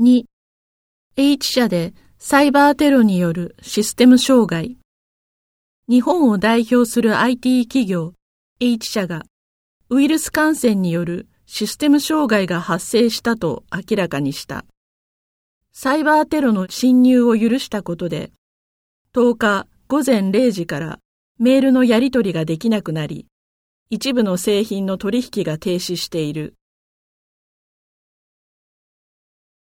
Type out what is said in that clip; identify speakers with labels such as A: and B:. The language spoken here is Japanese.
A: 2、H 社でサイバーテロによるシステム障害。日本を代表する IT 企業 H 社がウイルス感染によるシステム障害が発生したと明らかにした。サイバーテロの侵入を許したことで、10日午前0時からメールのやり取りができなくなり、一部の製品の取引が停止している。